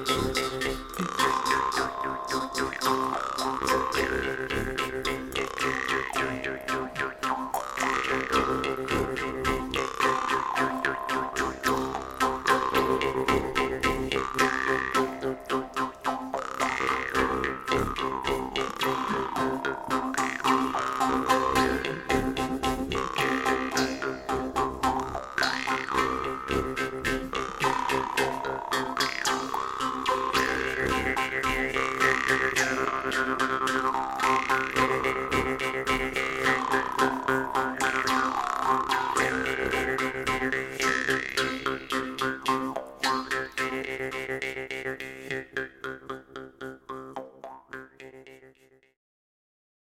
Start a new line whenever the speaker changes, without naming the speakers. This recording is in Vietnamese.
Thank you.「トップレベル」